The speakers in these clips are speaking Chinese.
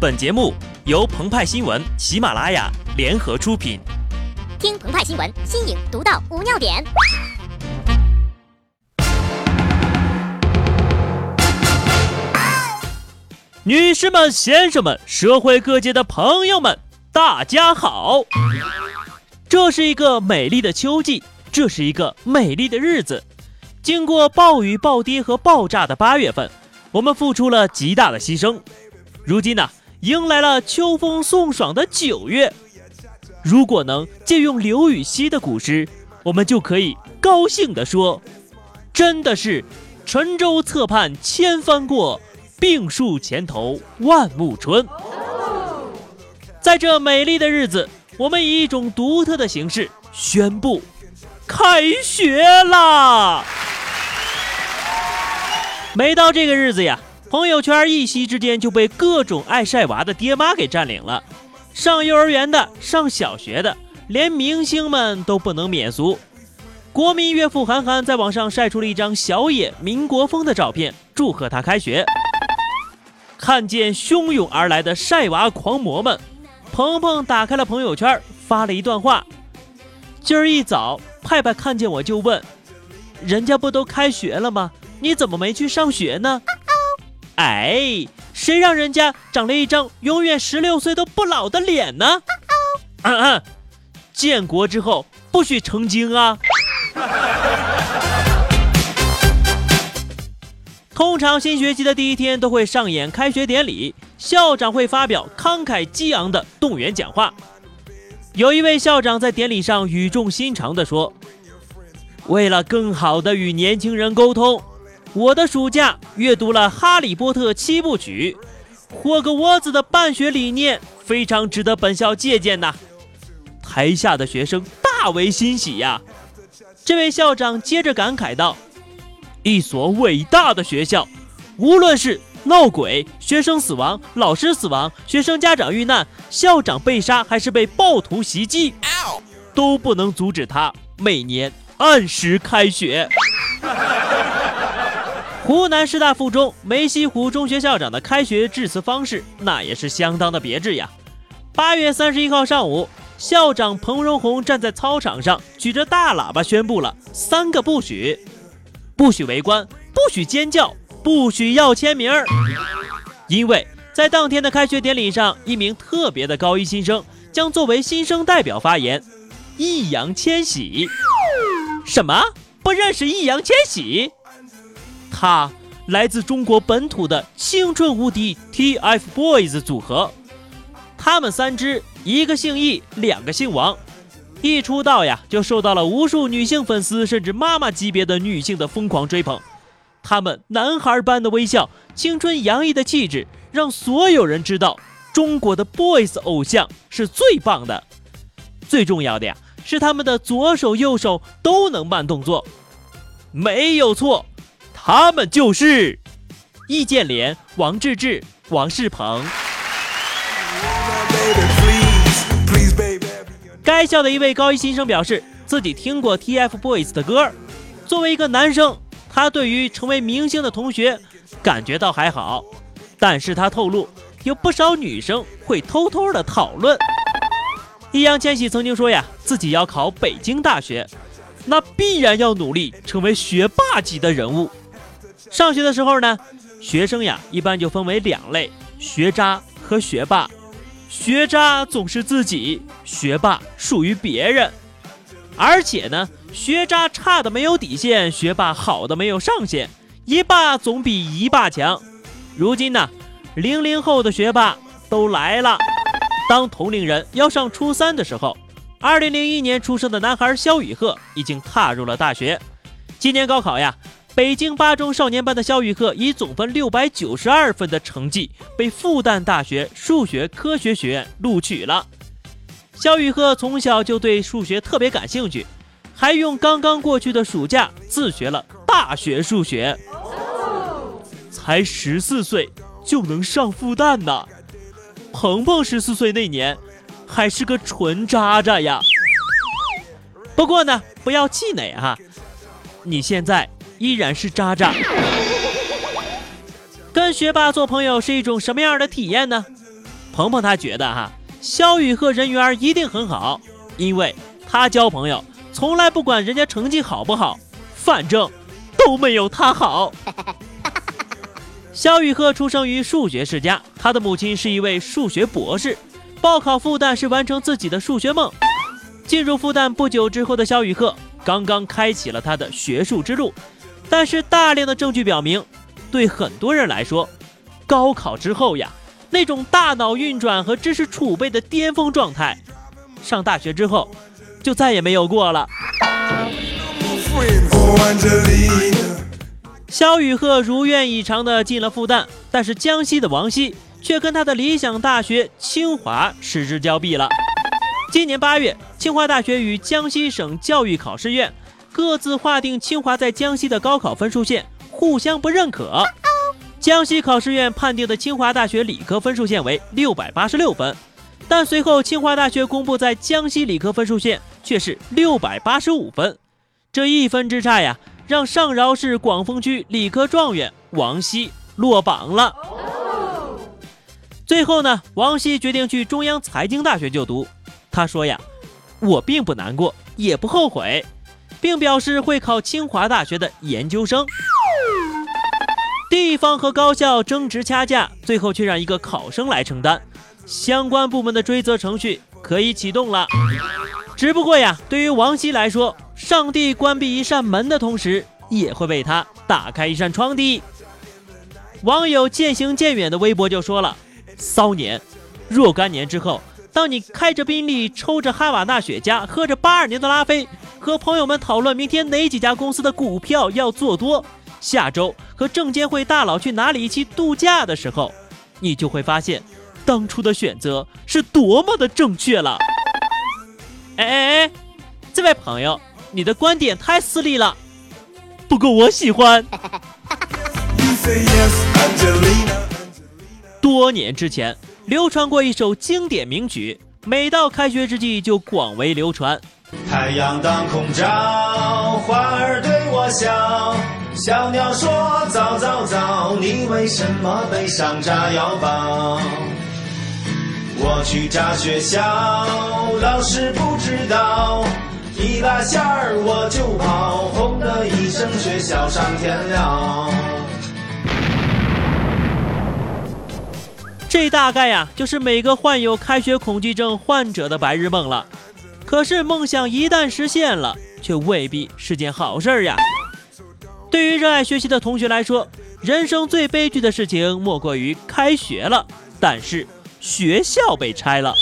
本节目由澎湃新闻、喜马拉雅联合出品。听澎湃新闻，新颖独到，无尿点。女士们、先生们、社会各界的朋友们，大家好！这是一个美丽的秋季，这是一个美丽的日子。经过暴雨、暴跌和爆炸的八月份，我们付出了极大的牺牲。如今呢，迎来了秋风送爽的九月。如果能借用刘禹锡的古诗，我们就可以高兴地说：“真的是沉舟侧畔千帆过。”病树前头万木春，在这美丽的日子，我们以一种独特的形式宣布开学啦！每到这个日子呀，朋友圈一夕之间就被各种爱晒娃的爹妈给占领了。上幼儿园的，上小学的，连明星们都不能免俗。国民岳父韩寒在网上晒出了一张小野民国风的照片，祝贺他开学。看见汹涌而来的晒娃狂魔们，鹏鹏打开了朋友圈，发了一段话：今儿一早，派派看见我就问：“人家不都开学了吗？你怎么没去上学呢？”哎，谁让人家长了一张永远十六岁都不老的脸呢？嗯嗯，建国之后不许成精啊！通常新学期的第一天都会上演开学典礼，校长会发表慷慨激昂的动员讲话。有一位校长在典礼上语重心长地说：“为了更好地与年轻人沟通，我的暑假阅读了《哈利波特》七部曲，霍格沃兹的办学理念非常值得本校借鉴呐。”台下的学生大为欣喜呀。这位校长接着感慨道。一所伟大的学校，无论是闹鬼、学生死亡、老师死亡、学生家长遇难、校长被杀，还是被暴徒袭击，都不能阻止他每年按时开学。湖南师大附中梅溪湖中学校长的开学致辞方式，那也是相当的别致呀。八月三十一号上午，校长彭荣红站在操场上，举着大喇叭宣布了三个不许。不许围观，不许尖叫，不许要签名。因为在当天的开学典礼上，一名特别的高一新生将作为新生代表发言。易烊千玺？什么？不认识易烊千玺？他来自中国本土的青春无敌 TFBOYS 组合，他们三只，一个姓易，两个姓王。一出道呀，就受到了无数女性粉丝甚至妈妈级别的女性的疯狂追捧。他们男孩般的微笑，青春洋溢的气质，让所有人知道中国的 boys 偶像是最棒的。最重要的呀，是他们的左手右手都能慢动作，没有错，他们就是易建联、王治郅、王仕鹏。该校的一位高一新生表示，自己听过 TFBOYS 的歌。作为一个男生，他对于成为明星的同学感觉到还好，但是他透露，有不少女生会偷偷的讨论。易烊千玺曾经说呀，自己要考北京大学，那必然要努力成为学霸级的人物。上学的时候呢，学生呀一般就分为两类：学渣和学霸。学渣总是自己，学霸属于别人。而且呢，学渣差的没有底线，学霸好的没有上限，一霸总比一霸强。如今呢，零零后的学霸都来了。当同龄人要上初三的时候，二零零一年出生的男孩肖雨鹤已经踏入了大学。今年高考呀。北京八中少年班的肖雨鹤以总分六百九十二分的成绩被复旦大学数学科学学院录取了。肖雨鹤从小就对数学特别感兴趣，还用刚刚过去的暑假自学了大学数学。才十四岁就能上复旦呢？鹏鹏十四岁那年还是个纯渣渣呀。不过呢，不要气馁哈，你现在。依然是渣渣。跟学霸做朋友是一种什么样的体验呢？鹏鹏他觉得哈，肖雨鹤人缘一定很好，因为他交朋友从来不管人家成绩好不好，反正都没有他好。肖雨鹤出生于数学世家，他的母亲是一位数学博士，报考复旦是完成自己的数学梦。进入复旦不久之后的肖雨鹤，刚刚开启了他的学术之路。但是大量的证据表明，对很多人来说，高考之后呀，那种大脑运转和知识储备的巅峰状态，上大学之后就再也没有过了。肖雨鹤如愿以偿的进了复旦，但是江西的王希却跟他的理想大学清华失之交臂了。今年八月，清华大学与江西省教育考试院各自划定清华在江西的高考分数线，互相不认可。江西考试院判定的清华大学理科分数线为六百八十六分，但随后清华大学公布在江西理科分数线却是六百八十五分，这一分之差呀，让上饶市广丰区理科状元王希落榜了。最后呢，王希决定去中央财经大学就读。他说呀，我并不难过，也不后悔，并表示会考清华大学的研究生。地方和高校争执掐架，最后却让一个考生来承担，相关部门的追责程序可以启动了。只不过呀，对于王希来说，上帝关闭一扇门的同时，也会为他打开一扇窗的。网友渐行渐远的微博就说了：“骚年，若干年之后。”当你开着宾利，抽着哈瓦那雪茄，喝着八二年的拉菲，和朋友们讨论明天哪几家公司的股票要做多，下周和证监会大佬去哪里一起度假的时候，你就会发现，当初的选择是多么的正确了。哎哎哎，这位朋友，你的观点太私利了，不过我喜欢。多年之前。流传过一首经典名曲，每到开学之际就广为流传。太阳当空照，花儿对我笑，小鸟说早早早，你为什么背上炸药包？我去炸学校，老师不知道，一拉线儿我就跑，轰的一声学校上天了。这大概呀，就是每个患有开学恐惧症患者的白日梦了。可是梦想一旦实现了，却未必是件好事儿呀。对于热爱学习的同学来说，人生最悲剧的事情莫过于开学了，但是学校被拆了。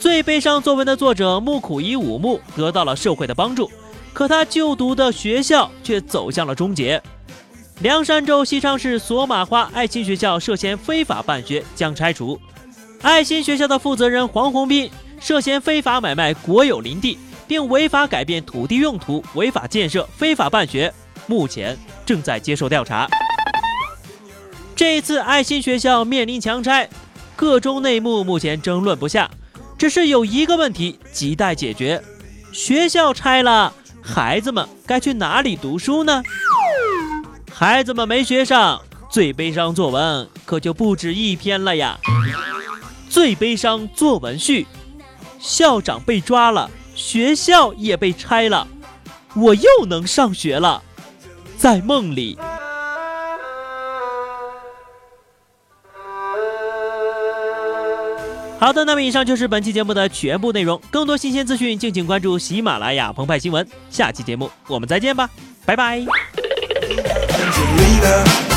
最悲伤作文的作者木苦一五木得到了社会的帮助，可他就读的学校却走向了终结。凉山州西昌市索马花爱心学校涉嫌非法办学将拆除，爱心学校的负责人黄宏斌涉嫌非法买卖国有林地，并违法改变土地用途、违法建设、非法办学，目前正在接受调查。这一次爱心学校面临强拆，各中内幕目前争论不下，只是有一个问题亟待解决：学校拆了，孩子们该去哪里读书呢？孩子们没学上，最悲伤作文可就不止一篇了呀！最悲伤作文序：校长被抓了，学校也被拆了，我又能上学了，在梦里。好的，那么以上就是本期节目的全部内容。更多新鲜资讯，敬请关注喜马拉雅澎湃新闻。下期节目我们再见吧，拜拜。believer